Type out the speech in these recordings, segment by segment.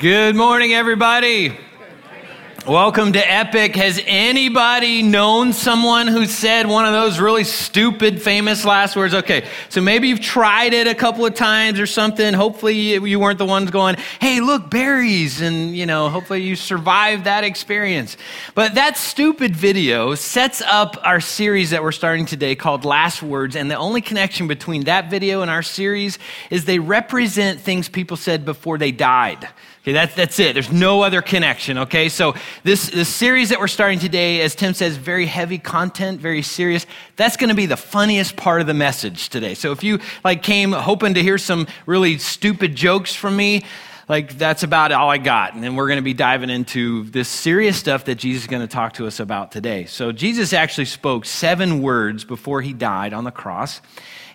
Good morning, everybody. Welcome to Epic. Has anybody known someone who said one of those really stupid, famous last words? Okay, so maybe you've tried it a couple of times or something. Hopefully, you weren't the ones going, hey, look, berries. And, you know, hopefully you survived that experience. But that stupid video sets up our series that we're starting today called Last Words. And the only connection between that video and our series is they represent things people said before they died. Okay, that's, that's it. There's no other connection, okay? So this, this series that we're starting today, as Tim says, very heavy content, very serious. That's going to be the funniest part of the message today. So if you like came hoping to hear some really stupid jokes from me, like that's about all I got. And then we're going to be diving into this serious stuff that Jesus is going to talk to us about today. So Jesus actually spoke seven words before he died on the cross.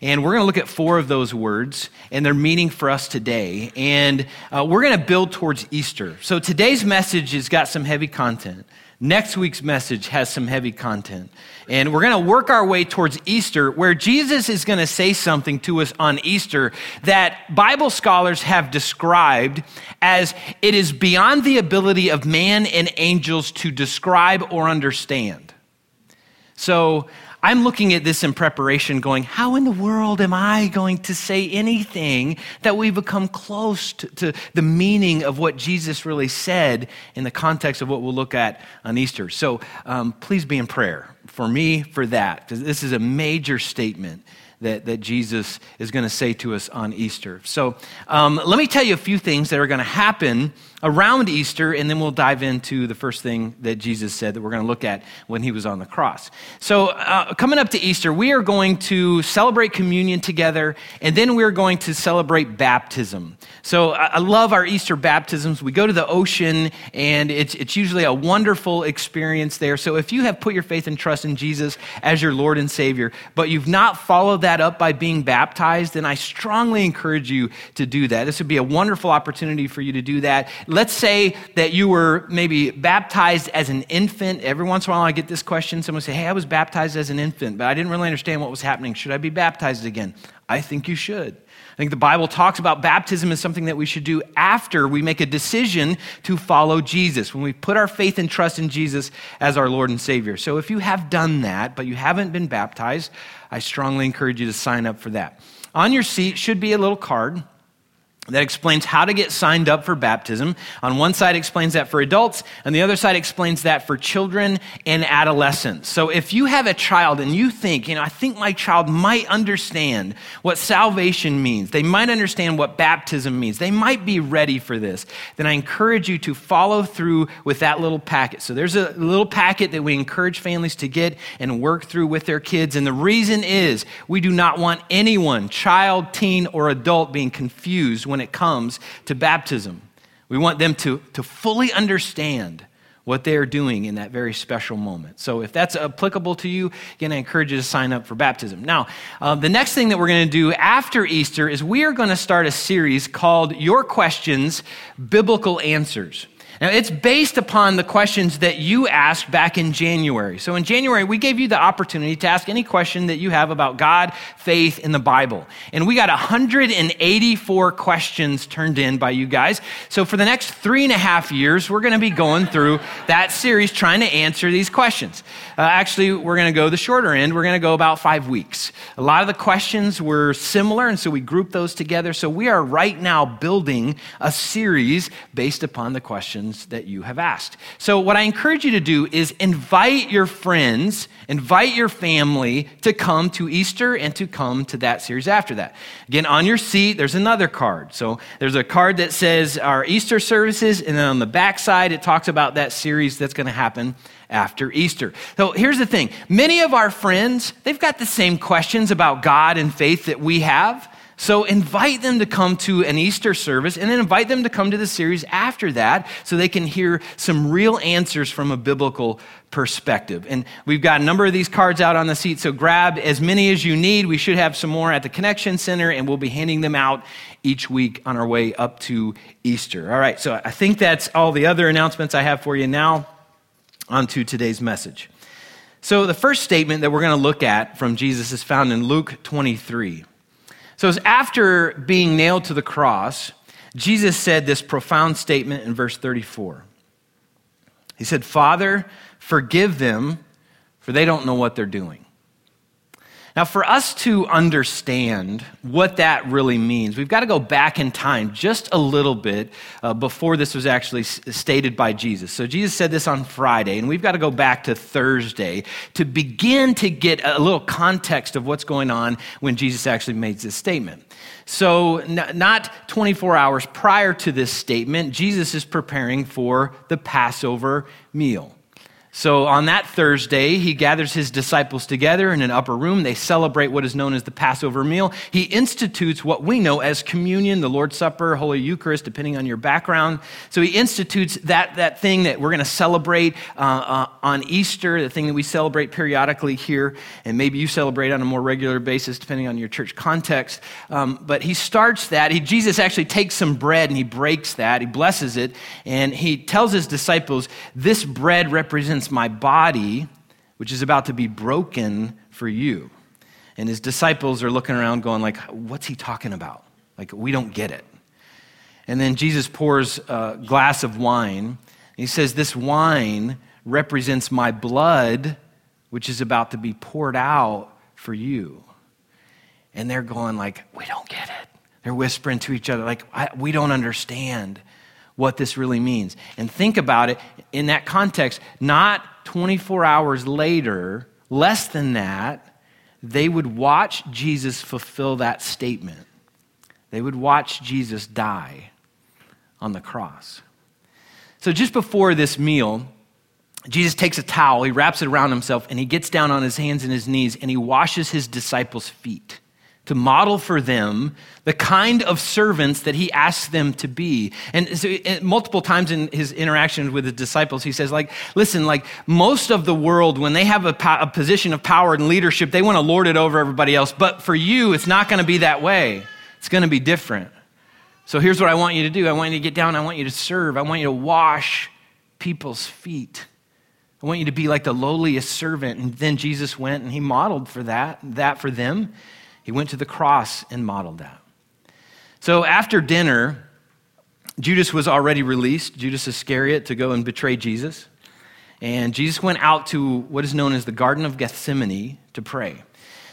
And we're going to look at four of those words and their meaning for us today. And uh, we're going to build towards Easter. So today's message has got some heavy content. Next week's message has some heavy content. And we're going to work our way towards Easter, where Jesus is going to say something to us on Easter that Bible scholars have described as it is beyond the ability of man and angels to describe or understand. So I'm looking at this in preparation, going, how in the world am I going to say anything that we become close to, to, the meaning of what Jesus really said in the context of what we'll look at on Easter? So um, please be in prayer for me for that, because this is a major statement that, that Jesus is going to say to us on Easter. So um, let me tell you a few things that are going to happen around Easter, and then we'll dive into the first thing that Jesus said that we're going to look at when he was on the cross. So, uh, coming up to Easter, we are going to celebrate communion together, and then we're going to celebrate baptism. So, I love our Easter baptisms. We go to the ocean, and it's, it's usually a wonderful experience there. So, if you have put your faith and trust in Jesus as your Lord and Savior, but you've not followed that up by being baptized, then I strongly encourage you to do that. This would be a wonderful opportunity for you to do that let's say that you were maybe baptized as an infant. Every once in a while, I get this question. Someone say, Hey, I was baptized as an infant, but I didn't really understand what was happening. Should I be baptized again? I think you should. I think the Bible talks about baptism as something that we should do after we make a decision to follow Jesus, when we put our faith and trust in Jesus as our Lord and Savior. So if you have done that, but you haven't been baptized, I strongly encourage you to sign up for that. On your seat should be a little card that explains how to get signed up for baptism. On one side explains that for adults, and the other side explains that for children and adolescents. So if you have a child and you think, you know, I think my child might understand what salvation means, they might understand what baptism means, they might be ready for this, then I encourage you to follow through with that little packet. So there's a little packet that we encourage families to get and work through with their kids. And the reason is we do not want anyone, child, teen, or adult, being confused when it comes to baptism. We want them to, to fully understand what they are doing in that very special moment. So, if that's applicable to you, again, I encourage you to sign up for baptism. Now, uh, the next thing that we're going to do after Easter is we are going to start a series called Your Questions Biblical Answers. Now, it's based upon the questions that you asked back in January. So, in January, we gave you the opportunity to ask any question that you have about God, faith, in the Bible. And we got 184 questions turned in by you guys. So, for the next three and a half years, we're going to be going through that series trying to answer these questions. Uh, actually, we're going to go the shorter end. We're going to go about five weeks. A lot of the questions were similar, and so we grouped those together. So, we are right now building a series based upon the questions questions that you have asked. So, what I encourage you to do is invite your friends, invite your family to come to Easter and to come to that series after that. Again, on your seat, there's another card. So, there's a card that says our Easter services, and then on the back side, it talks about that series that's going to happen after Easter. So here's the thing many of our friends, they've got the same questions about God and faith that we have. So invite them to come to an Easter service and then invite them to come to the series after that so they can hear some real answers from a biblical perspective. And we've got a number of these cards out on the seat, so grab as many as you need. We should have some more at the Connection Center, and we'll be handing them out each week on our way up to Easter. All right, so I think that's all the other announcements I have for you now. On to today's message. So, the first statement that we're going to look at from Jesus is found in Luke 23. So after being nailed to the cross, Jesus said this profound statement in verse 34. He said, Father, forgive them, for they don't know what they're doing. Now, for us to understand what that really means, we've got to go back in time just a little bit uh, before this was actually s- stated by Jesus. So, Jesus said this on Friday, and we've got to go back to Thursday to begin to get a little context of what's going on when Jesus actually made this statement. So, n- not 24 hours prior to this statement, Jesus is preparing for the Passover meal. So on that Thursday, he gathers his disciples together in an upper room. They celebrate what is known as the Passover meal. He institutes what we know as communion, the Lord's Supper, Holy Eucharist, depending on your background. So he institutes that, that thing that we're going to celebrate uh, uh, on Easter, the thing that we celebrate periodically here, and maybe you celebrate on a more regular basis, depending on your church context. Um, but he starts that. He, Jesus actually takes some bread and he breaks that. He blesses it, and he tells his disciples, This bread represents my body, which is about to be broken for you. And his disciples are looking around going like, what's he talking about? Like, we don't get it. And then Jesus pours a glass of wine. he says, This wine represents my blood, which is about to be poured out for you. And they're going like, we don't get it. They're whispering to each other like, we don't understand what this really means. And think about it in that context, not 24 hours later, less than that, they would watch Jesus fulfill that statement. They would watch Jesus die on the cross. So just before this meal, Jesus takes a towel, he wraps it around himself, and he gets down on his hands and his knees and he washes his disciples' feet to model for them the kind of servants that he asks them to be. And so multiple times in his interactions with his disciples, he says, like, listen, like most of the world, when they have a, po- a position of power and leadership, they want to lord it over everybody else. But for you, it's not going to be that way. It's going to be different. So here's what I want you to do. I want you to get down. I want you to serve. I want you to wash people's feet. I want you to be like the lowliest servant. And then Jesus went and he modeled for that, that for them. He went to the cross and modeled that. So after dinner, Judas was already released, Judas Iscariot, to go and betray Jesus. And Jesus went out to what is known as the Garden of Gethsemane to pray.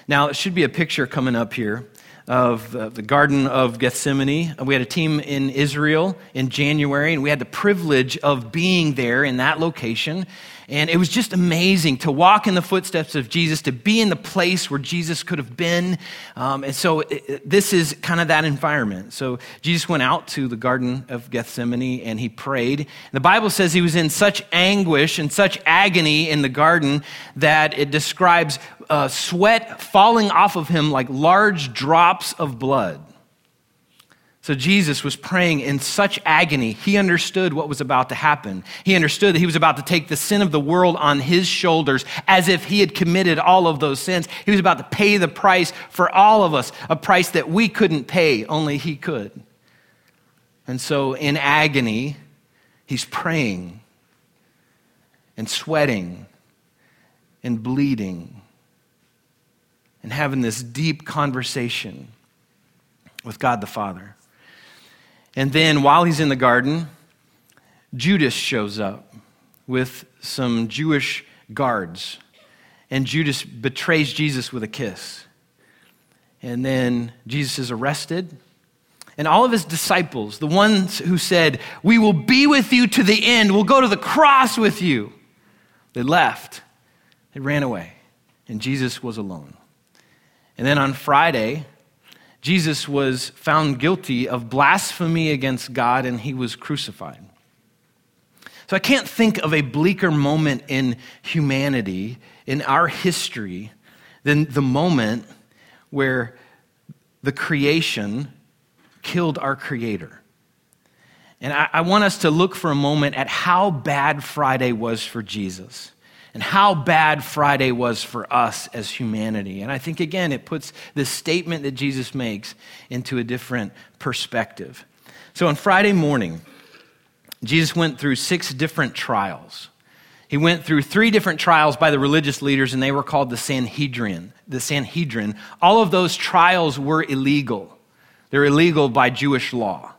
Now, it should be a picture coming up here of the Garden of Gethsemane. We had a team in Israel in January, and we had the privilege of being there in that location. And it was just amazing to walk in the footsteps of Jesus, to be in the place where Jesus could have been. Um, and so it, this is kind of that environment. So Jesus went out to the Garden of Gethsemane and he prayed. The Bible says he was in such anguish and such agony in the garden that it describes uh, sweat falling off of him like large drops of blood. So Jesus was praying in such agony. He understood what was about to happen. He understood that he was about to take the sin of the world on his shoulders as if he had committed all of those sins. He was about to pay the price for all of us, a price that we couldn't pay, only he could. And so in agony, he's praying and sweating and bleeding and having this deep conversation with God the Father. And then while he's in the garden, Judas shows up with some Jewish guards. And Judas betrays Jesus with a kiss. And then Jesus is arrested. And all of his disciples, the ones who said, We will be with you to the end, we'll go to the cross with you, they left. They ran away. And Jesus was alone. And then on Friday, Jesus was found guilty of blasphemy against God and he was crucified. So I can't think of a bleaker moment in humanity, in our history, than the moment where the creation killed our Creator. And I, I, want us to look for a moment at how bad Friday was for Jesus and how bad Friday was for us as humanity. And I think, again, it puts this statement that Jesus makes into a different perspective. So on Friday morning, Jesus went through six different trials. He went through three different trials by the religious leaders, and they were called the Sanhedrin. The Sanhedrin. All of those trials were illegal. They're illegal by Jewish law.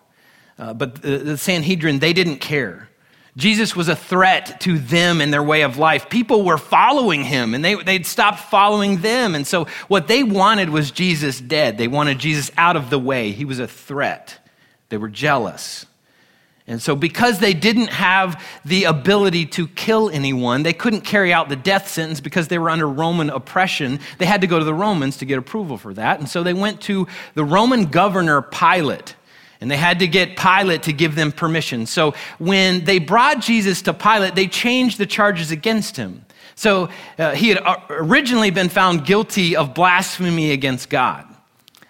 Uh, but the, the Sanhedrin, they didn't care. Jesus was a threat to them and their way of life. People were following him and they, they'd stopped following them. And so what they wanted was Jesus dead. They wanted Jesus out of the way. He was a threat. They were jealous. And so, because they didn't have the ability to kill anyone, they couldn't carry out the death sentence because they were under Roman oppression. They had to go to the Romans to get approval for that. And so, they went to the Roman governor Pilate. And they had to get Pilate to give them permission. So when they brought Jesus to Pilate, they changed the charges against him. So uh, he had uh, originally been found guilty of blasphemy against God.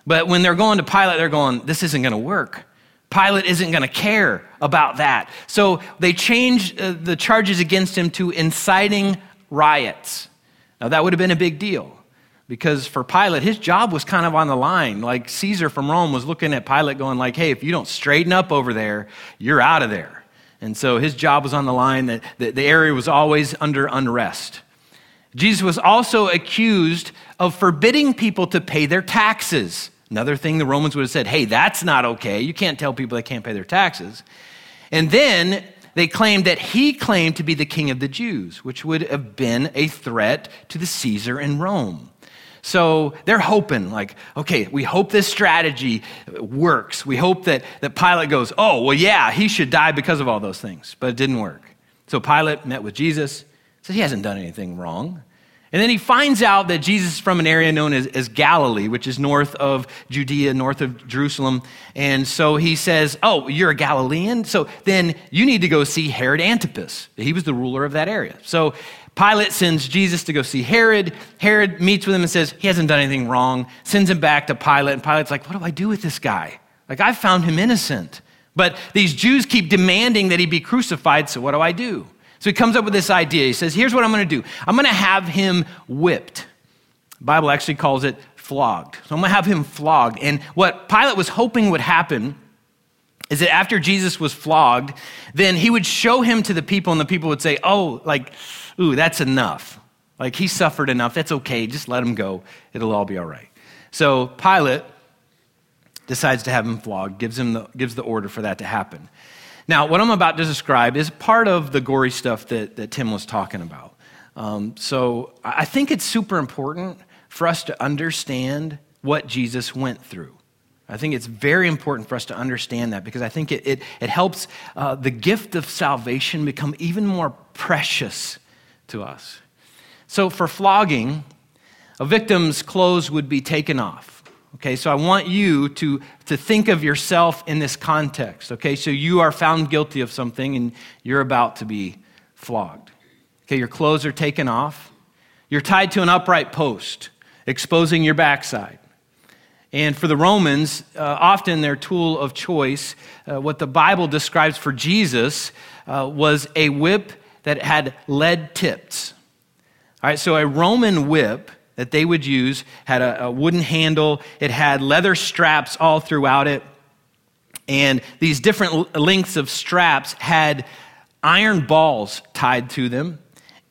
But when they're going to Pilate, they're going, this isn't going to work. Pilate isn't going to care about that. So they changed uh, the charges against him to inciting riots. Now, that would have been a big deal because for Pilate, his job was kind of on the line. Like Caesar from Rome was looking at Pilate going like, hey, if you don't straighten up over there, you're out of there. And so his job was on the line, that the area was always under unrest. Jesus was also accused of forbidding people to pay their taxes. Another thing the Romans would have said, hey, that's not okay. You can't tell people they can't pay their taxes. And then they claimed that he claimed to be the king of the Jews, which would have been a threat to the Caesar in Rome. So they're hoping, like, okay, we hope this strategy works. We hope that, that Pilate goes, oh, well, yeah, he should die because of all those things. But it didn't work. So Pilate met with Jesus, said he hasn't done anything wrong. And then he finds out that Jesus is from an area known as, as, Galilee, which is north of Judea, north of Jerusalem. And so he says, Oh, you're a Galilean? So then you need to go see Herod Antipas. He was the ruler of that area. So Pilate sends Jesus to go see Herod. Herod meets with him and says, He hasn't done anything wrong, sends him back to Pilate. And Pilate's like, What do I do with this guy? Like, I found him innocent. But these Jews keep demanding that he be crucified, so what do I do? So he comes up with this idea. He says, Here's what I'm going to do I'm going to have him whipped. The Bible actually calls it flogged. So I'm going to have him flogged. And what Pilate was hoping would happen is that after Jesus was flogged, then he would show him to the people, and the people would say, Oh, like, ooh, that's enough. Like, he suffered enough. That's okay. Just let him go. It'll all be all right. So Pilate decides to have him flogged, gives, him the, gives the order for that to happen. Now, what I'm about to describe is part of the gory stuff that, that Tim was talking about. Um, so I think it's super important for us to understand what Jesus went through. I think it's very important for us to understand that because I think it, it, it helps uh, the gift of salvation become even more precious to us. So, for flogging, a victim's clothes would be taken off. Okay, so I want you to, to think of yourself in this context. Okay, so you are found guilty of something and you're about to be flogged. Okay, your clothes are taken off. You're tied to an upright post, exposing your backside. And for the Romans, uh, often their tool of choice, uh, what the Bible describes for Jesus, uh, was a whip that had lead tips. All right, so a Roman whip that they would use had a, a wooden handle, it had leather straps all throughout it. And these different lengths of straps had iron balls tied to them.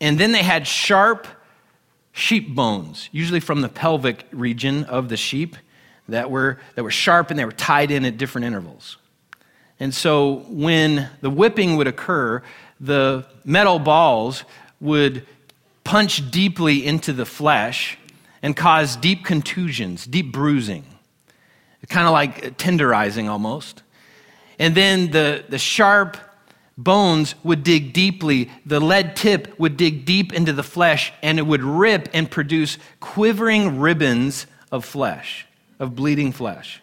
And then they had sharp sheep bones, usually from the pelvic region of the sheep, that were, that were sharp and they were tied in at different intervals. And so when the whipping would occur, the metal balls would punch deeply into the flesh and cause deep contusions, deep bruising, kind of like tenderizing almost. And then the, the sharp bones would dig deeply, the lead tip would dig deep into the flesh, and it would rip and produce quivering ribbons of flesh, of bleeding flesh.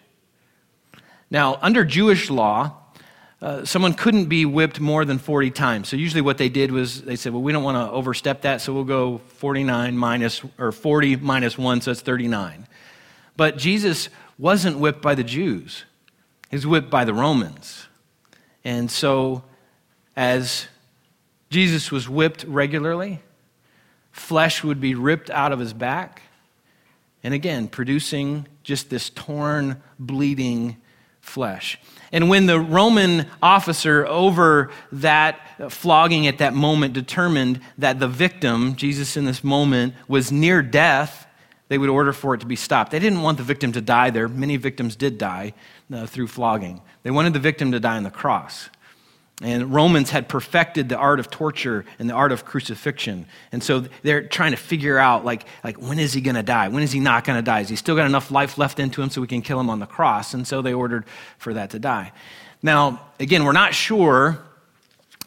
Now, under Jewish law, uh, someone couldn't be whipped more than 40 times. So usually what they did was they said, well, we don't want to overstep that, so we'll go 49 minus, or 40 minus 1, so it's 39. But Jesus wasn't whipped by the Jews. He was whipped by the Romans. And so as Jesus was whipped regularly, flesh would be ripped out of his back. And again, producing just this torn, bleeding flesh. And when the Roman officer over that flogging at that moment determined that the victim, Jesus in this moment, was near death, they would order for it to be stopped. They didn't want the victim to die there. Many victims did die uh, through flogging. They wanted the victim to die on the cross. And Romans had perfected the art of torture and the art of crucifixion. And so they're trying to figure out, like, like when is he going to die? When is he not going to die? Is he still got enough life left into him so we can kill him on the cross? And so they ordered for that to die. Now, again, we're not sure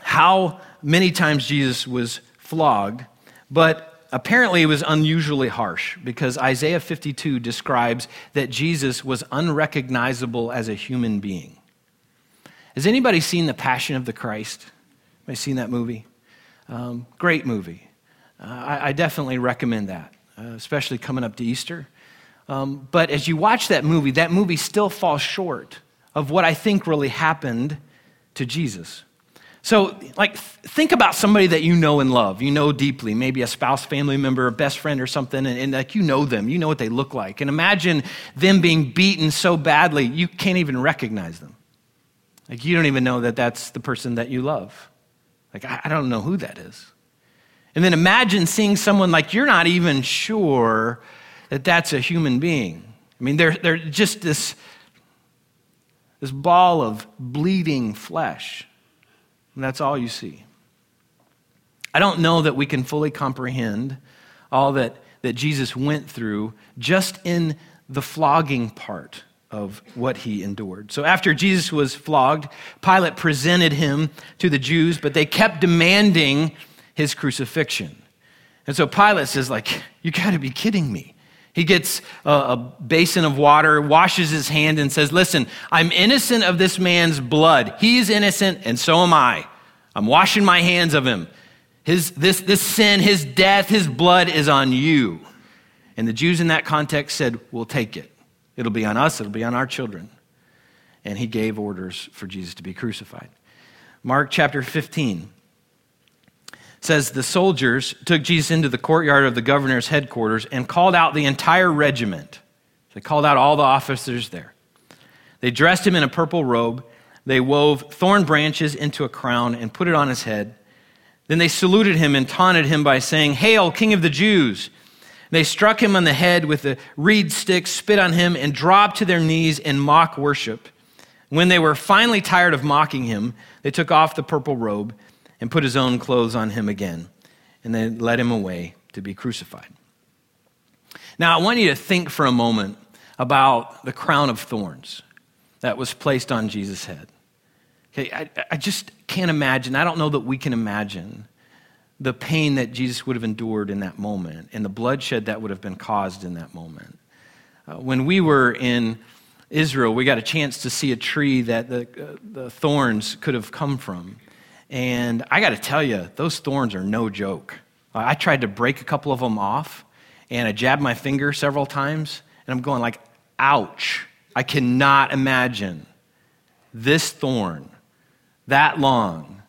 how many times Jesus was flogged, but apparently it was unusually harsh because Isaiah 52 describes that Jesus was unrecognizable as a human being. Has anybody seen The Passion of the Christ? Have you seen that movie? Um, great movie. Uh, I, I, definitely recommend that, uh, especially coming up to Easter. Um, but as you watch that movie, that movie still falls short of what I think really happened to Jesus. So, like, think about somebody that you know and love, you know deeply, maybe a spouse, family member, a best friend, or something, and, and, like you know them, you know what they look like. And imagine them being beaten so badly, you can't even recognize them. Like, you don't even know that that's the person that you love. Like, I, don't know who that is. And then imagine seeing someone like you're not even sure that that's a human being. I mean, they're, they're just this, this ball of bleeding flesh. And that's all you see. I don't know that we can fully comprehend all that, that Jesus went through just in the flogging part of what he endured. So after Jesus was flogged, Pilate presented him to the Jews, but they kept demanding his crucifixion. And so Pilate says like, you got to be kidding me. He gets a, a, basin of water, washes his hand, and says, Listen, I'm innocent of this man's blood. He's innocent, and so am I. I'm washing my hands of him. His, this, this sin, his death, his blood is on you. And the Jews in that context said, We'll take it. It'll be on us, it'll be on our children. And he gave orders for Jesus to be crucified. Mark chapter 15 says the soldiers took Jesus into the courtyard of the governor's headquarters and called out the entire regiment. They called out all the officers there. They dressed him in a purple robe. They wove thorn branches into a crown and put it on his head. Then they saluted him and taunted him by saying, Hail, King of the Jews! They struck him on the head with a reed stick, spit on him, and dropped to their knees in mock worship. When they were finally tired of mocking him, they took off the purple robe and put his own clothes on him again, and they led him away to be crucified. Now, I want you to think for a moment about the crown of thorns that was placed on Jesus' head. Okay, I, I just can't imagine, I don't know that we can imagine the pain that Jesus would have endured in that moment and the bloodshed that would have been caused in that moment. Uh, when we were in Israel, we got a chance to see a tree that the, uh, the thorns could have come from. And I got to tell you, those thorns are no joke. I tried to break a couple of them off, and I jabbed my finger several times, and I'm going like, ouch. I cannot imagine this thorn that long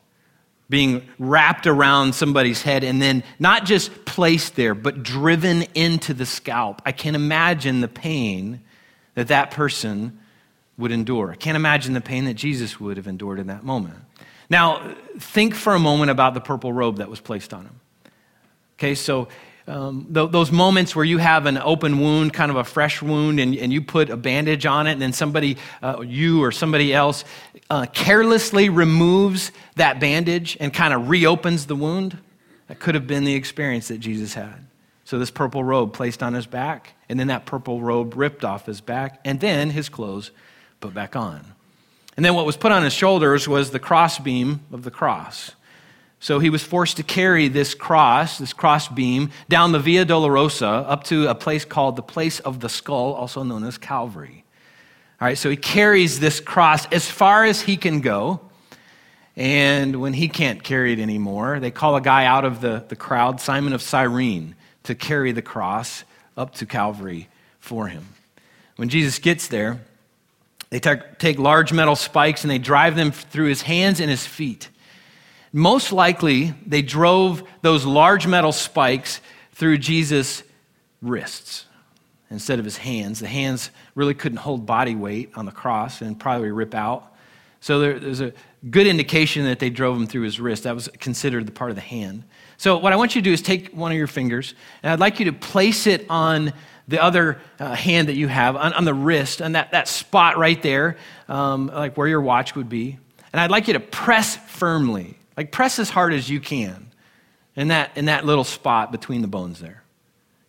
being wrapped around somebody's head and then not just placed there, but driven into the scalp. I can't imagine the pain that that person would endure. I can't imagine the pain that Jesus would have endured in that moment. Now, think for a moment about the purple robe that was placed on him. Okay, so um, th- those moments where you have an open wound, kind of a fresh wound, and, and you put a bandage on it, and then somebody, uh, you or somebody else, uh, carelessly removes that bandage and kind of reopens the wound. That could have been the experience that Jesus had. So, this purple robe placed on his back, and then that purple robe ripped off his back, and then his clothes put back on. And then what was put on his shoulders was the crossbeam of the cross. So he was forced to carry this cross, this cross beam, down the Via Dolorosa up to a place called the Place of the Skull, also known as Calvary. All right, so he carries this cross as far as he can go. And when he can't carry it anymore, they call a guy out of the, the crowd, Simon of Cyrene, to carry the cross up to Calvary for him. When Jesus gets there, they take large metal spikes and they drive them through his hands and his feet. Most likely, they drove those large metal spikes through Jesus' wrists instead of his hands. The hands really couldn't hold body weight on the cross and probably rip out. So there, there's a good indication that they drove him through his wrist. That was considered the part of the hand. So what I want you to do is take one of your fingers, and I'd like you to place it on the other uh, hand that you have on, on, the wrist, on that, that spot right there, um, like where your watch would be. And I'd like you to press firmly, like press as hard as you can in that, in that little spot between the bones there.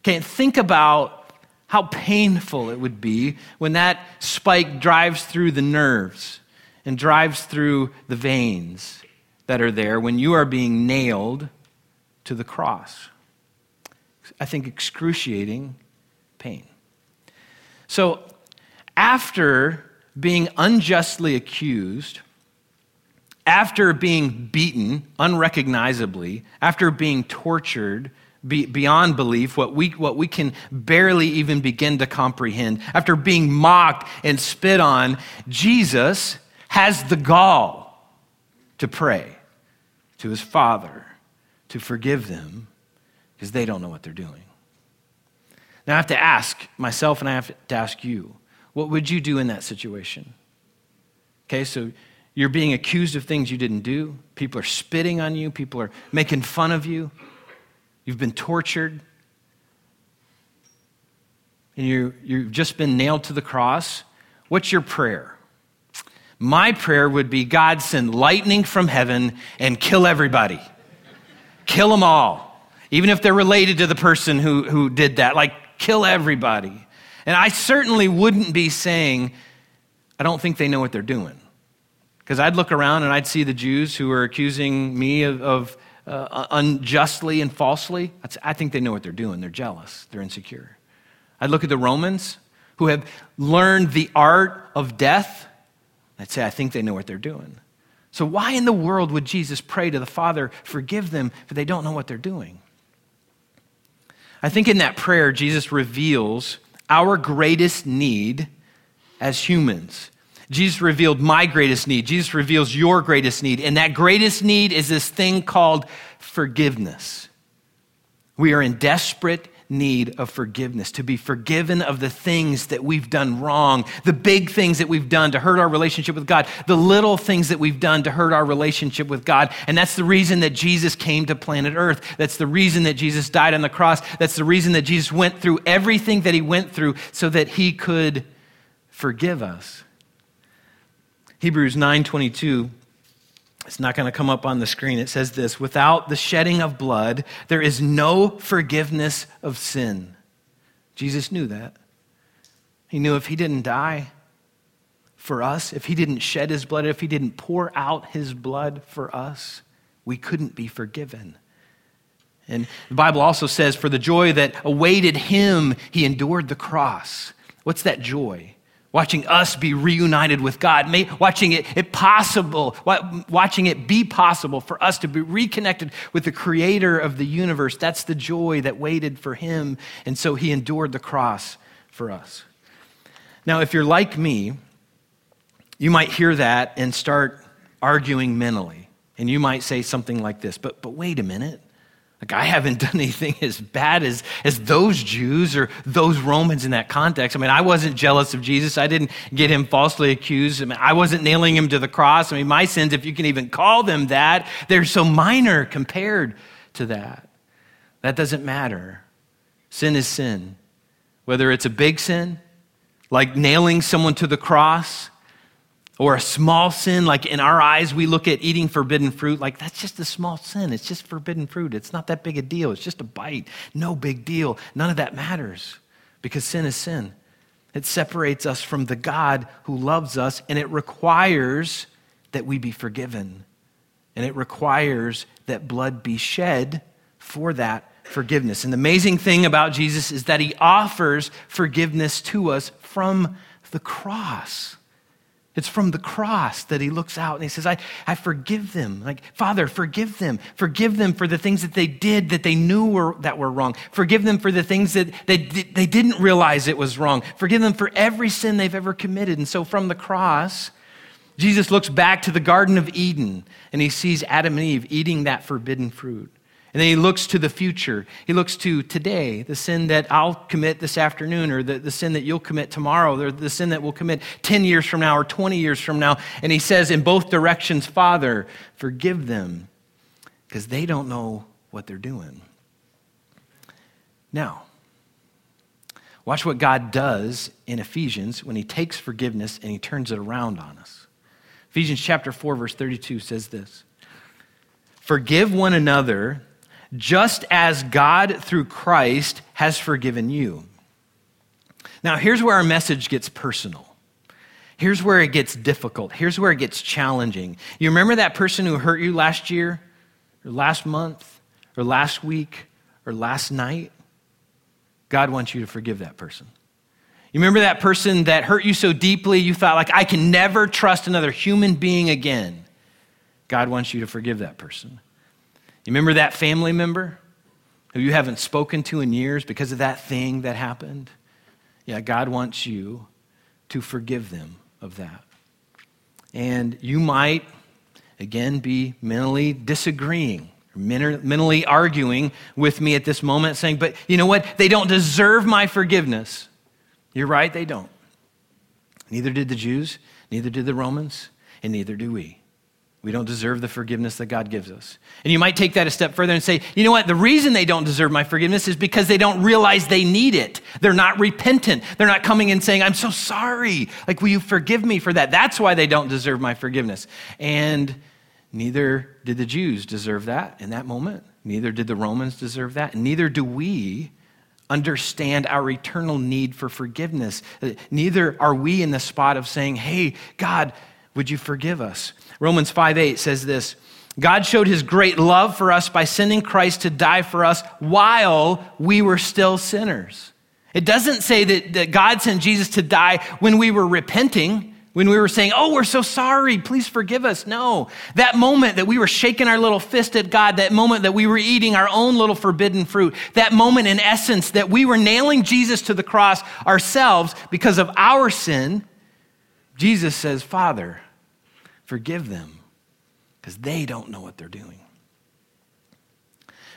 Okay, and think about how painful it would be when that spike drives through the nerves and drives through the veins that are there when you are being nailed to the cross. I think excruciating pain. So, after being unjustly accused, after being beaten unrecognizably, after being tortured beyond belief, what we, what we can barely even begin to comprehend, after being mocked and spit on, Jesus has the gall to pray to his Father to forgive them because they don't know what they're doing. Now, I have to ask myself and I have to ask you, what would you do in that situation? Okay, so you're being accused of things you didn't do. People are spitting on you. People are making fun of you. You've been tortured. And you, you've just been nailed to the cross. What's your prayer? My prayer would be God send lightning from heaven and kill everybody. kill them all. Even if they're related to the person who, who did that. Like, kill everybody. And I certainly wouldn't be saying, I don't think they know what they're doing. Because I'd look around and I'd see the Jews who are accusing me of, of uh, unjustly and falsely. I think they know what they're doing. They're jealous, they're insecure. I'd look at the Romans who have learned the art of death. I'd say, I think they know what they're doing. So, why in the world would Jesus pray to the Father, forgive them, for they don't know what they're doing? I think in that prayer, Jesus reveals our greatest need as humans. Jesus revealed my greatest need. Jesus reveals your greatest need. And that greatest need is this thing called forgiveness. We are in desperate need of forgiveness, to be forgiven of the things that we've done wrong, the big things that we've done to hurt our relationship with God, the little things that we've done to hurt our relationship with God. And that's the reason that Jesus came to planet Earth. That's the reason that Jesus died on the cross. That's the reason that Jesus went through everything that he went through so that he could forgive us. Hebrews 9:22 it's not going to come up on the screen. It says this Without the shedding of blood, there is no forgiveness of sin. Jesus knew that. He knew if he didn't die for us, if he didn't shed his blood, if he didn't pour out his blood for us, we couldn't be forgiven. And the Bible also says, For the joy that awaited him, he endured the cross. What's that joy? Watching us be reunited with God, watching it, it possible, watching it be possible for us to be reconnected with the creator of the universe. That's the joy that waited for him. And so he endured the cross for us. Now, if you're like me, you might hear that and start arguing mentally. And you might say something like this, but, but wait a minute. Like, I haven't done anything as bad as, as those Jews or those Romans in that context. I mean, I wasn't jealous of Jesus. I didn't get him falsely accused. I mean, I wasn't nailing him to the cross. I mean, my sins, if you can even call them that, they're so minor compared to that. That doesn't matter. Sin is sin. Whether it's a big sin, like nailing someone to the cross, or a small sin, like in our eyes, we look at eating forbidden fruit, like that's just a small sin. It's just forbidden fruit. It's not that big a deal. It's just a bite. No big deal. None of that matters because sin is sin. It separates us from the God who loves us, and it requires that we be forgiven. And it requires that blood be shed for that forgiveness. And the amazing thing about Jesus is that he offers forgiveness to us from the cross. It's from the cross that he looks out and he says, I, I forgive them. Like, Father, forgive them. Forgive them for the things that they did that they knew were, that were wrong. Forgive them for the things that they, they didn't realize it was wrong. Forgive them for every sin they've ever committed. And so from the cross, Jesus looks back to the Garden of Eden and he sees Adam and Eve eating that forbidden fruit. And then he looks to the future. He looks to today, the sin that I'll commit this afternoon, or the, the sin that you'll commit tomorrow, or the sin that we'll commit 10 years from now or 20 years from now. And he says in both directions, Father, forgive them, because they don't know what they're doing. Now, Watch what God does in Ephesians when he takes forgiveness and he turns it around on us. Ephesians chapter 4 verse 32 says this. Forgive one another just as God through Christ has forgiven you. Now, here's where our message gets personal. Here's where it gets difficult. Here's where it gets challenging. You remember that person who hurt you last year, or last month, or last week, or last night? God wants you to forgive that person. You remember that person that hurt you so deeply you thought like I can never trust another human being again. God wants you to forgive that person. You remember that family member who you haven't spoken to in years because of that thing that happened? Yeah, God wants you to forgive them of that. And you might, again, be mentally disagreeing, mentally arguing with me at this moment, saying, But you know what? They don't deserve my forgiveness. You're right, they don't. Neither did the Jews, neither did the Romans, and neither do we. We don't deserve the forgiveness that God gives us. And you might take that a step further and say, you know what? The reason they don't deserve my forgiveness is because they don't realize they need it. They're not repentant. They're not coming and saying, I'm so sorry. Like, will you forgive me for that? That's why they don't deserve my forgiveness. And neither did the Jews deserve that in that moment. Neither did the Romans deserve that. And neither do we understand our eternal need for forgiveness. Neither are we in the spot of saying, hey, God, would you forgive us? Romans 5 8 says this God showed his great love for us by sending Christ to die for us while we were still sinners. It doesn't say that, that God sent Jesus to die when we were repenting when we were saying, Oh, we're so sorry, please forgive us. No. That moment that we were shaking our little fist at God, that moment that we were eating our own little forbidden fruit, that moment in essence that we were nailing Jesus to the cross ourselves because of our sin, Jesus says, Father, forgive them because they don't know what they're doing.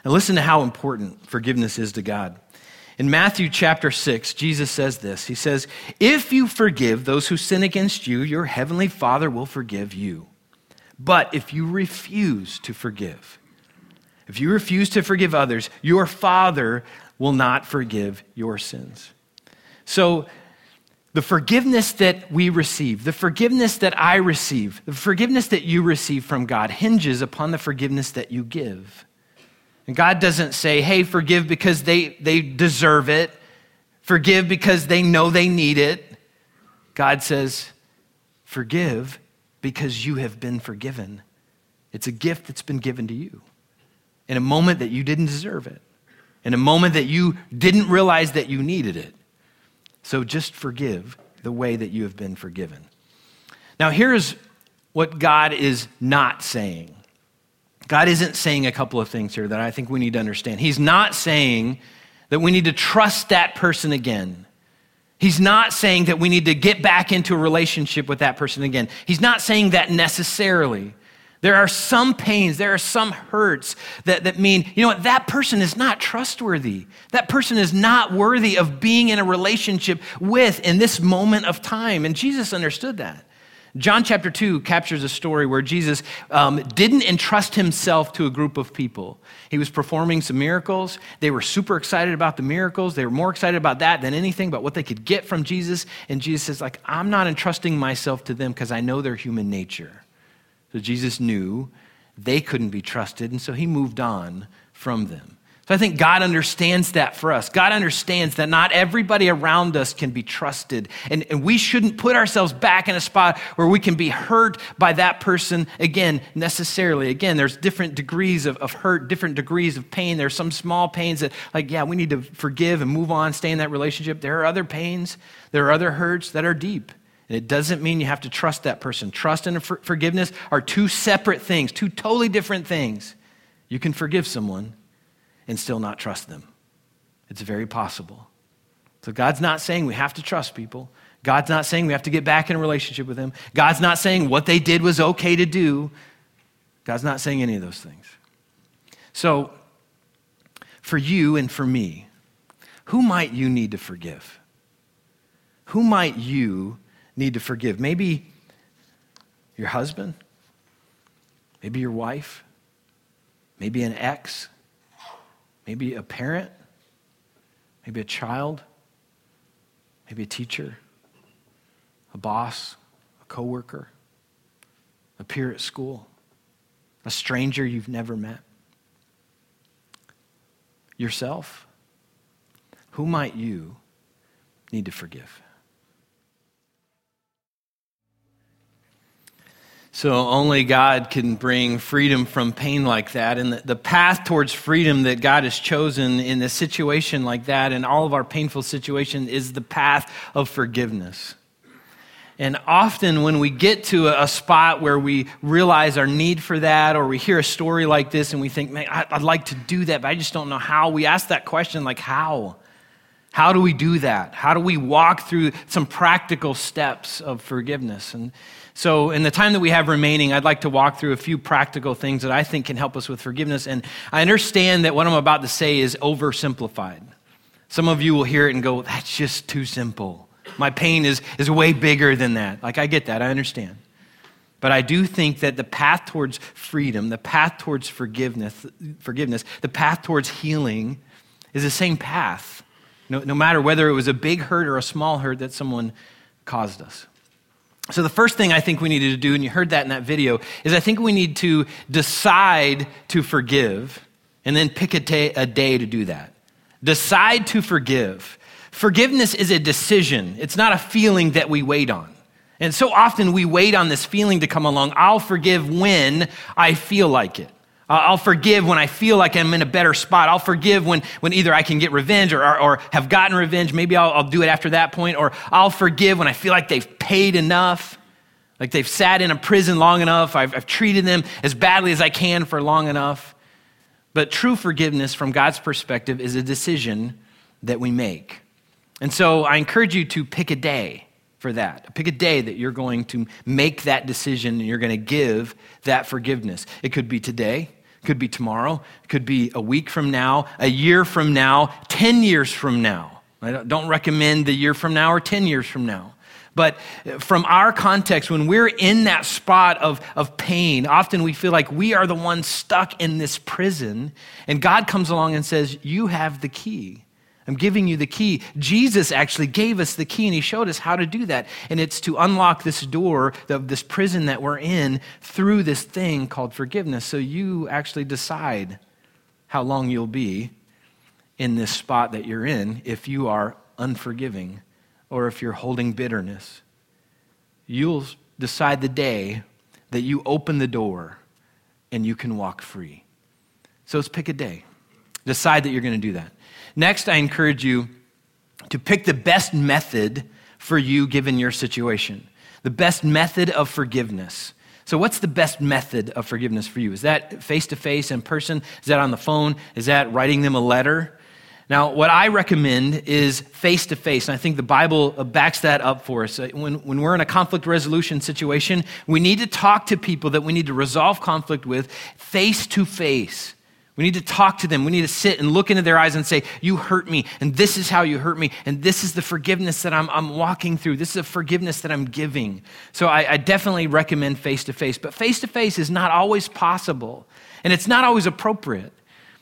Now, listen to how important forgiveness is to God. In Matthew chapter 6, Jesus says this He says, If you forgive those who sin against you, your heavenly Father will forgive you. But if you refuse to forgive, if you refuse to forgive others, your Father will not forgive your sins. So, the forgiveness that we receive, the forgiveness that I receive, the forgiveness that you receive from God hinges upon the forgiveness that you give. And God doesn't say, hey, forgive because they, they deserve it, forgive because they know they need it. God says, forgive because you have been forgiven. It's a gift that's been given to you in a moment that you didn't deserve it, in a moment that you didn't realize that you needed it. So just forgive the way that you have been forgiven. Now, here's what God is not saying God isn't saying a couple of things here that I think we need to understand. He's not saying that we need to trust that person again. He's not saying that we need to get back into a relationship with that person again. He's not saying that necessarily. There are some pains, there are some hurts that, that mean, you know what, that person is not trustworthy. That person is not worthy of being in a relationship with in this moment of time. And Jesus understood that. John chapter 2 captures a story where Jesus um, didn't entrust himself to a group of people. He was performing some miracles. They were super excited about the miracles. They were more excited about that than anything about what they could get from Jesus. And Jesus says, like, I'm not entrusting myself to them because I know their human nature. So Jesus knew they couldn't be trusted, and so he moved on from them. So I think God understands that for us. God understands that not everybody around us can be trusted. And, and we shouldn't put ourselves back in a spot where we can be hurt by that person again, necessarily. Again, there's different degrees of, of hurt, different degrees of pain. There's some small pains that, like, yeah, we need to forgive and move on, stay in that relationship. There are other pains, there are other hurts that are deep. And it doesn't mean you have to trust that person. Trust and for- forgiveness are two separate things, two totally different things. You can forgive someone and still not trust them. It's very possible. So God's not saying we have to trust people. God's not saying we have to get back in a relationship with them. God's not saying what they did was okay to do. God's not saying any of those things. So, for you and for me, who might you need to forgive? Who might you need to forgive? Maybe your husband, maybe your wife, maybe an ex, maybe a parent, maybe a child, maybe a teacher, a boss, a coworker, a peer at school, a stranger you've never met, yourself. Who might you need to forgive? So only God can bring freedom from pain like that. And the, the, path towards freedom that God has chosen in a situation like that, in all of our painful situations, is the path of forgiveness. And often, when we get to a, spot where we realize our need for that, or we hear a story like this and we think, man, I'd like to do that, but I just don't know how, we ask that question, like, how? How do we do that? How do we walk through some practical steps of forgiveness? And so, in the time that we have remaining, I'd like to walk through a few practical things that I think can help us with forgiveness. And I understand that what I'm about to say is oversimplified. Some of you will hear it and go, that's just too simple. My pain is, is way bigger than that. Like, I get that, I understand. But I do think that the path towards freedom, the path towards forgiveness, forgiveness the path towards healing is the same path, no, no matter whether it was a big hurt or a small hurt that someone caused us. So, the first thing I think we needed to do, and you heard that in that video, is I think we need to decide to forgive and then pick a, day, a day to do that. Decide to forgive. Forgiveness is a decision, it's not a feeling that we wait on. And so often we wait on this feeling to come along. I'll forgive when I feel like it. I'll forgive when I feel like I'm in a better spot. I'll forgive when, when either I can get revenge or, or, or have gotten revenge. Maybe I'll, I'll do it after that point. Or I'll forgive when I feel like they've paid enough, like they've sat in a prison long enough. I've, I've treated them as badly as I can for long enough. But true forgiveness from God's perspective is a decision that we make. And so I encourage you to pick a day for that. Pick a day that you're going to make that decision and you're going to give that forgiveness. It could be today. Could be tomorrow, could be a week from now, a year from now, 10 years from now. I don't recommend the year from now or 10 years from now. But uh, from our context, when we're in that spot of, of pain, often we feel like we are the ones stuck in this prison, and God comes along and says, You have the key. I'm giving you the key. Jesus actually gave us the key and he showed us how to do that. And it's to unlock this door of this prison that we're in through this thing called forgiveness. So you actually decide how long you'll be in this spot that you're in if you are unforgiving or if you're holding bitterness. You'll decide the day that you open the door and you can walk free. So let's pick a day. Decide that you're going to do that. Next, I encourage you to pick the best method for you given your situation, the best method of forgiveness. So, what's the best method of forgiveness for you? Is that face to face, in person? Is that on the phone? Is that writing them a letter? Now, what I recommend is face to face, and I think the Bible backs that up for us. Uh, when, when we're in a conflict resolution situation, we need to talk to people that we need to resolve conflict with face to face. We need to talk to them. We need to sit and look into their eyes and say, You hurt me, and this is how you hurt me, and this is the forgiveness that I'm, I'm walking through. This is a forgiveness that I'm giving. So I, I definitely recommend face to face. But face to face is not always possible, and it's not always appropriate.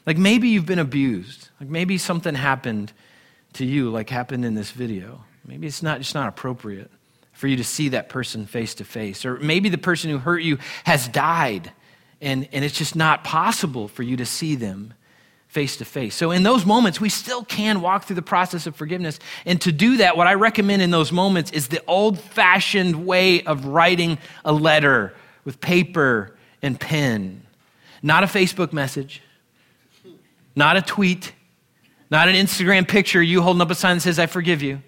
Like maybe you've been abused, like maybe something happened to you, like happened in this video. Maybe it's not just not appropriate for you to see that person face to face. Or maybe the person who hurt you has died and, and it's just not possible for you to see them face to face. So, in those moments, we still can walk through the process of forgiveness. And to do that, what I recommend in those moments is the old fashioned way of writing a letter with paper and pen. Not a Facebook message, not a tweet, not an Instagram picture, you holding up a sign that says, I forgive you.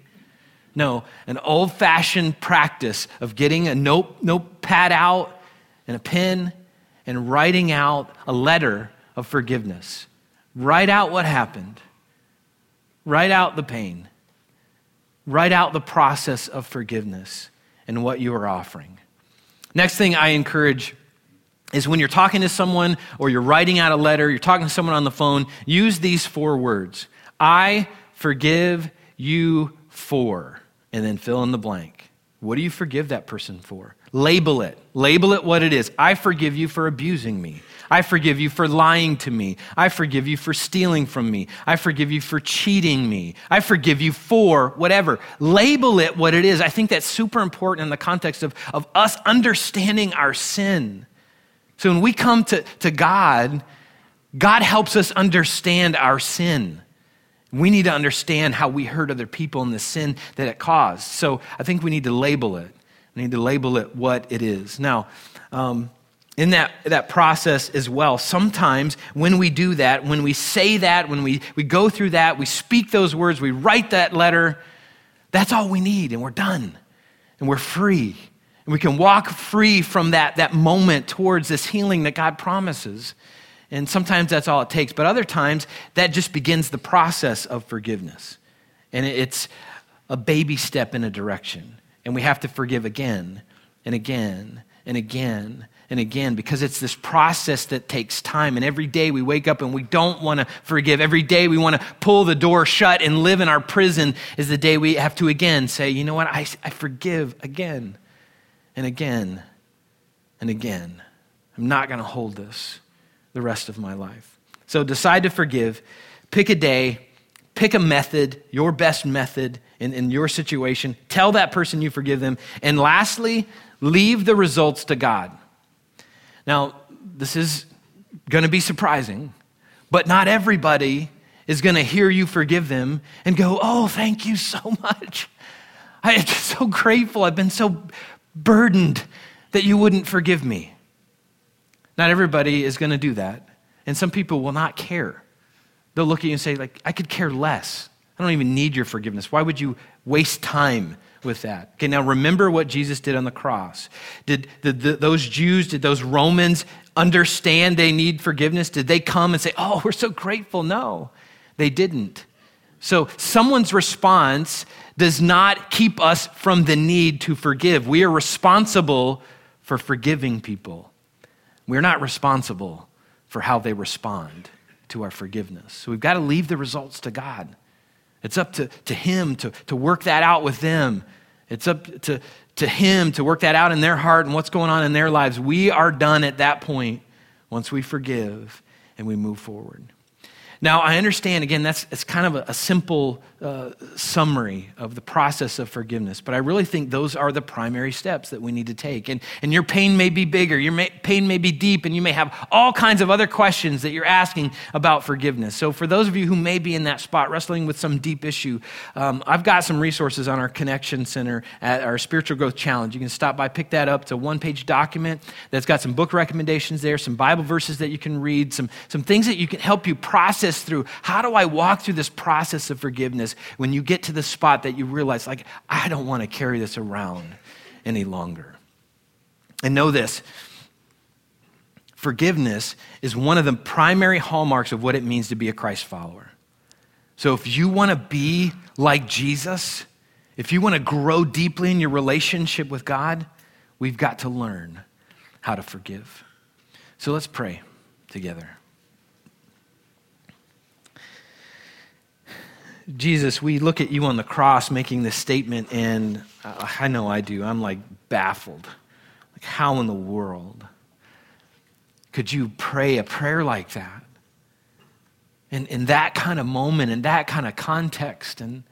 No, an old fashioned practice of getting a note, notepad out and a pen and writing out a letter of forgiveness. Write out what happened, write out the pain, write out the process of forgiveness and what you are offering. Next thing I encourage is when you're talking to someone or you're writing out a letter, you're talking to someone on the phone, use these four words I forgive you for, and then fill in the blank. What do you forgive that person for? Label it. Label it what it is. I forgive you for abusing me. I forgive you for lying to me. I forgive you for stealing from me. I forgive you for cheating me. I forgive you for whatever. Label it what it is. I think that's super important in the context of, of us understanding our sin. So when we come to, to God, God helps us understand our sin. We need to understand how we hurt other people and the sin that it caused. So I think we need to label it. We need to label it what it is. Now, um, in that, that process as well, sometimes when we do that, when we say that, when we, we go through that, we speak those words, we write that letter, that's all we need, and we're done. And we're free. And we can walk free from that, that moment towards this healing that God promises. And sometimes that's all it takes. But other times, that just begins the process of forgiveness. And it's a baby step in a direction. And we have to forgive again and again and again and again because it's this process that takes time. And every day we wake up and we don't want to forgive. Every day we want to pull the door shut and live in our prison is the day we have to again say, you know what, I, I forgive again and again and again. I'm not going to hold this the rest of my life. So decide to forgive. Pick a day, pick a method, your best method in, in your situation. Tell that person you forgive them. And lastly, leave the results to God. Now, this is going to be surprising, but not everybody is going to hear you forgive them and go, Oh, thank you so much. I'm so grateful. I've been so burdened that you wouldn't forgive me. Not everybody is going to do that. And some people will not care. They'll look at you and say, like, I could care less. I don't even need your forgiveness. Why would you waste time with that? Okay, now remember what Jesus did on the cross. Did, did the, those Jews, did those Romans understand they need forgiveness? Did they come and say, oh, we're so grateful? No, they didn't. So someone's response does not keep us from the need to forgive. We are responsible for forgiving people. We're not responsible for how they respond to our forgiveness. So we've got to leave the results to God. It's up to, to Him to, to work that out with them. It's up to, to Him to work that out in their heart and what's going on in their lives. We are done at that point once we forgive and we move forward. Now, I understand, again, that's it's kind of a, a simple uh, summary of the process of forgiveness, but I really think those are the primary steps that we need to take. And, and your pain may be bigger, your may, pain may be deep, and you may have all kinds of other questions that you're asking about forgiveness. So, for those of you who may be in that spot, wrestling with some deep issue, um, I've got some resources on our Connection Center at our Spiritual Growth Challenge. You can stop by, pick that up. It's a one page document that's got some book recommendations there, some Bible verses that you can read, some, some things that you can help you process through how do I walk through this process of forgiveness when you get to the spot that you realize, like, I don't want to carry this around any longer. And know this forgiveness is one of the primary hallmarks of what it means to be a Christ follower. So if you want to be like Jesus, if you want to grow deeply in your relationship with God, we've got to learn how to forgive. So let's pray together. Jesus, we look at you on the cross making this statement, and uh, I know I do. I'm like baffled. Like, how in the world could you pray a prayer like that? In, in that kind of moment, in that kind of context, and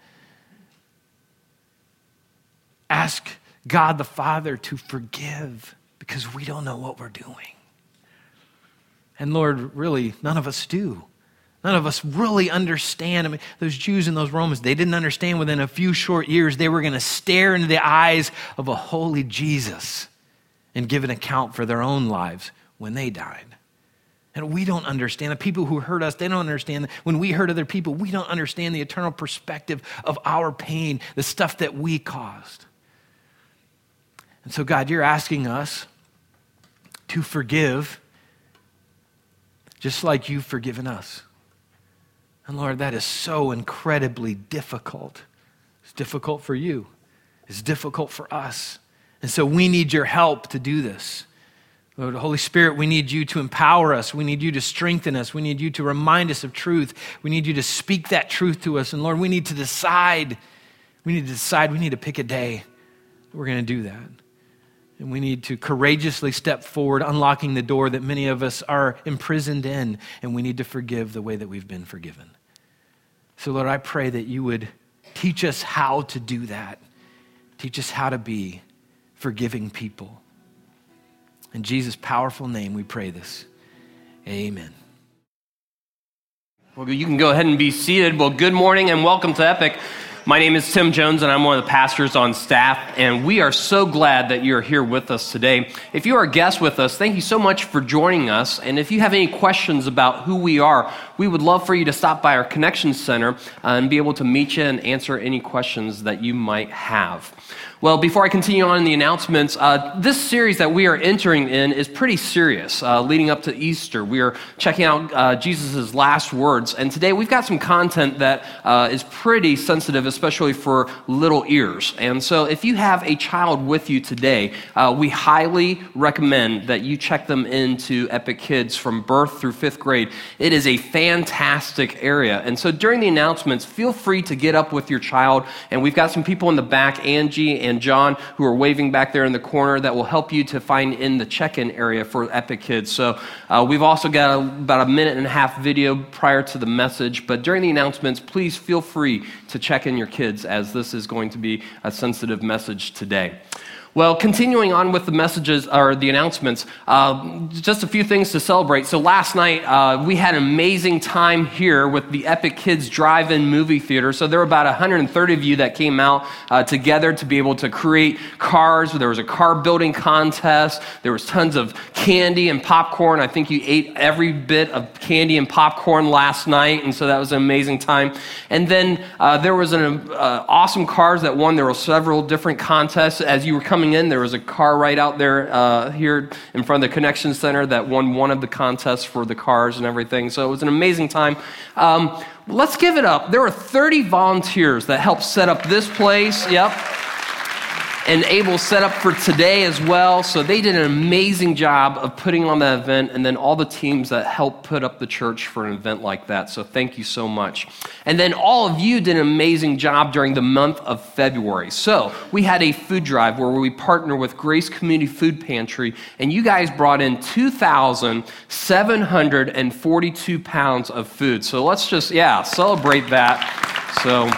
ask God the Father to forgive because we don't know what we're doing. And Lord, really, none of us do. None of us really understand. I mean, those Jews and those Romans, they didn't understand within a few short years they were going to stare into the eyes of a holy Jesus and give an account for their own lives when they died. And we don't understand. The people who hurt us, they don't understand. When we hurt other people, we don't understand the eternal perspective of our pain, the stuff that we caused. And so, God, you're asking us to forgive just like you've forgiven us. And Lord, that is so incredibly difficult. It's difficult for you, it's difficult for us. And so we need your help to do this. Lord, Holy Spirit, we need you to empower us. We need you to strengthen us. We need you to remind us of truth. We need you to speak that truth to us. And Lord, we need to decide. We need to decide. We need to pick a day. We're going to do that. And we need to courageously step forward, unlocking the door that many of us are imprisoned in, and we need to forgive the way that we've been forgiven. So, Lord, I pray that you would teach us how to do that. Teach us how to be forgiving people. In Jesus' powerful name, we pray this. Amen. Well, you can go ahead and be seated. Well, good morning and welcome to Epic. My name is Tim Jones, and I'm one of the pastors on staff, and we are so glad that you're here with us today. If you are a guest with us, thank you so much for joining us. And if you have any questions about who we are, we would love for you to stop by our Connection Center uh, and be able to meet you and answer any questions that you might have. Well, before I continue on in the announcements, uh, this series that we are entering in is pretty serious. Uh, leading up to Easter, we are checking out uh, Jesus' last words. And today we've got some content that uh, is pretty sensitive, especially for little ears. And so if you have a child with you today, uh, we highly recommend that you check them into Epic Kids from birth through fifth grade. It is a fantastic area. And so during the announcements, feel free to get up with your child. And we've got some people in the back, Angie and John, who are waving back there in the corner, that will help you to find in the check in area for Epic Kids. So uh, we've also got a, about a minute and a half video prior to the message. But during the announcements, please feel free to check in your kids as this is going to be a sensitive message today. Well, continuing on with the messages or the announcements, uh, just a few things to celebrate. So, last night uh, we had an amazing time here with the Epic Kids Drive In Movie Theater. So, there were about 130 of you that came out uh, together to be able to create cars. There was a car building contest, there was tons of candy and popcorn. I think you ate every bit of candy and popcorn last night, and so that was an amazing time. And then uh, there was an uh, awesome cars that won. There were several different contests as you were coming coming in. There was a car right out there uh, here in front of the Connection Center that won one of the contests for the cars and everything. So it was an amazing time. Um, let's give it up. There were 30 volunteers that helped set up this place. Yep and Abel set up for today as well. So they did an amazing job of putting on that event, and then all the teams that helped put up the church for an event like that. So thank you so much. And then all of you did an amazing job during the month of February. So we had a food drive where we partner with Grace Community Food Pantry, and you guys brought in 2,742 pounds of food. So let's just, yeah, celebrate that. So.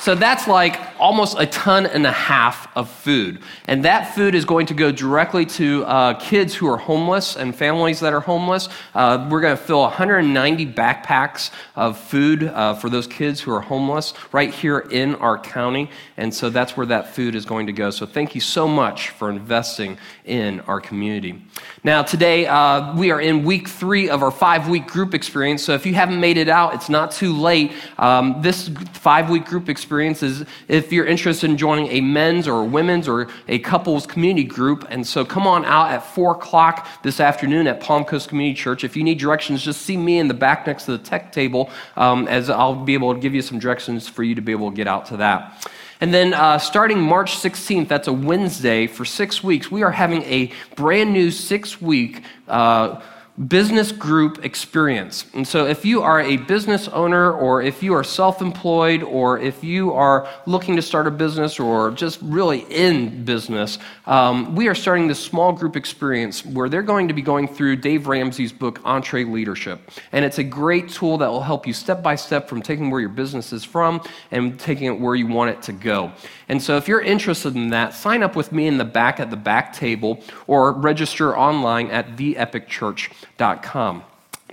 So that's like almost a ton and a half of food. And that food is going to go directly to uh, kids who are homeless and families that are homeless. Uh, we're going to fill 190 backpacks of food uh, for those kids who are homeless right here in our county. And so that's where that food is going to go. So thank you so much for investing in our community. Now, today uh, we are in week three of our five week group experience. So if you haven't made it out, it's not too late. Um, this five week group experience is if you're interested in joining a men's or a women's or a couples community group. And so come on out at 4 o'clock this afternoon at Palm Coast Community Church. If you need directions, just see me in the back next to the tech table um, as I'll be able to give you some directions for you to be able to get out to that. And then uh, starting March 16th, that's a Wednesday, for six weeks, we are having a brand new six week uh, business group experience. And so, if you are a business owner, or if you are self employed, or if you are looking to start a business, or just really in business, um, we are starting this small group experience where they're going to be going through Dave Ramsey's book, EntreLeadership. And it's a great tool that will help you step by step from taking where your business is from and taking it where you want it to go. And so, if you're interested in that, sign up with me in the back at the back table or register online at theepicchurch.com.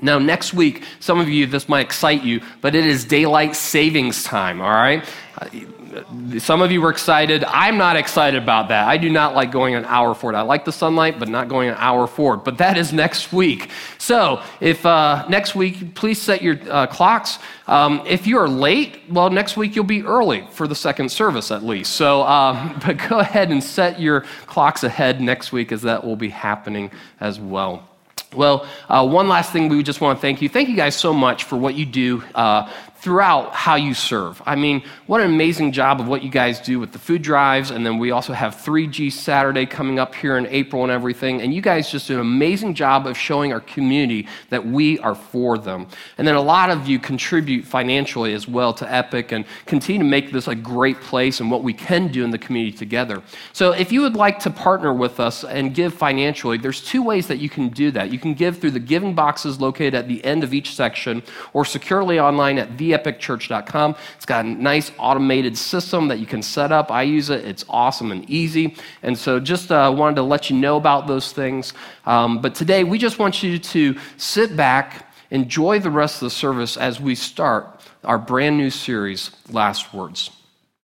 Now, next week, some of you, this might excite you, but it is daylight savings time, all right? Some of you were excited. I'm not excited about that. I do not like going an hour forward. I like the sunlight, but not going an hour forward. But that is next week. So, if uh, next week, please set your uh, clocks. Um, if you are late, well, next week you'll be early for the second service at least. So, uh, but go ahead and set your clocks ahead next week, as that will be happening as well. Well, uh, one last thing we just want to thank you. Thank you guys so much for what you do uh, throughout how you serve. I mean, what an amazing job of what you guys do with the food drives. And then we also have 3G Saturday coming up here in April and everything. And you guys just do an amazing job of showing our community that we are for them. And then a lot of you contribute financially as well to Epic and continue to make this a great place and what we can do in the community together. So if you would like to partner with us and give financially, there's two ways that you can do that. You can give through the giving boxes located at the end of each section or securely online at the theepicchurch.com. It's got a nice automated system that you can set up. I use it, it's awesome and easy. And so just uh, wanted to let you know about those things. Um, but today, we just want you to sit back, enjoy the rest of the service as we start our brand new series, Last Words.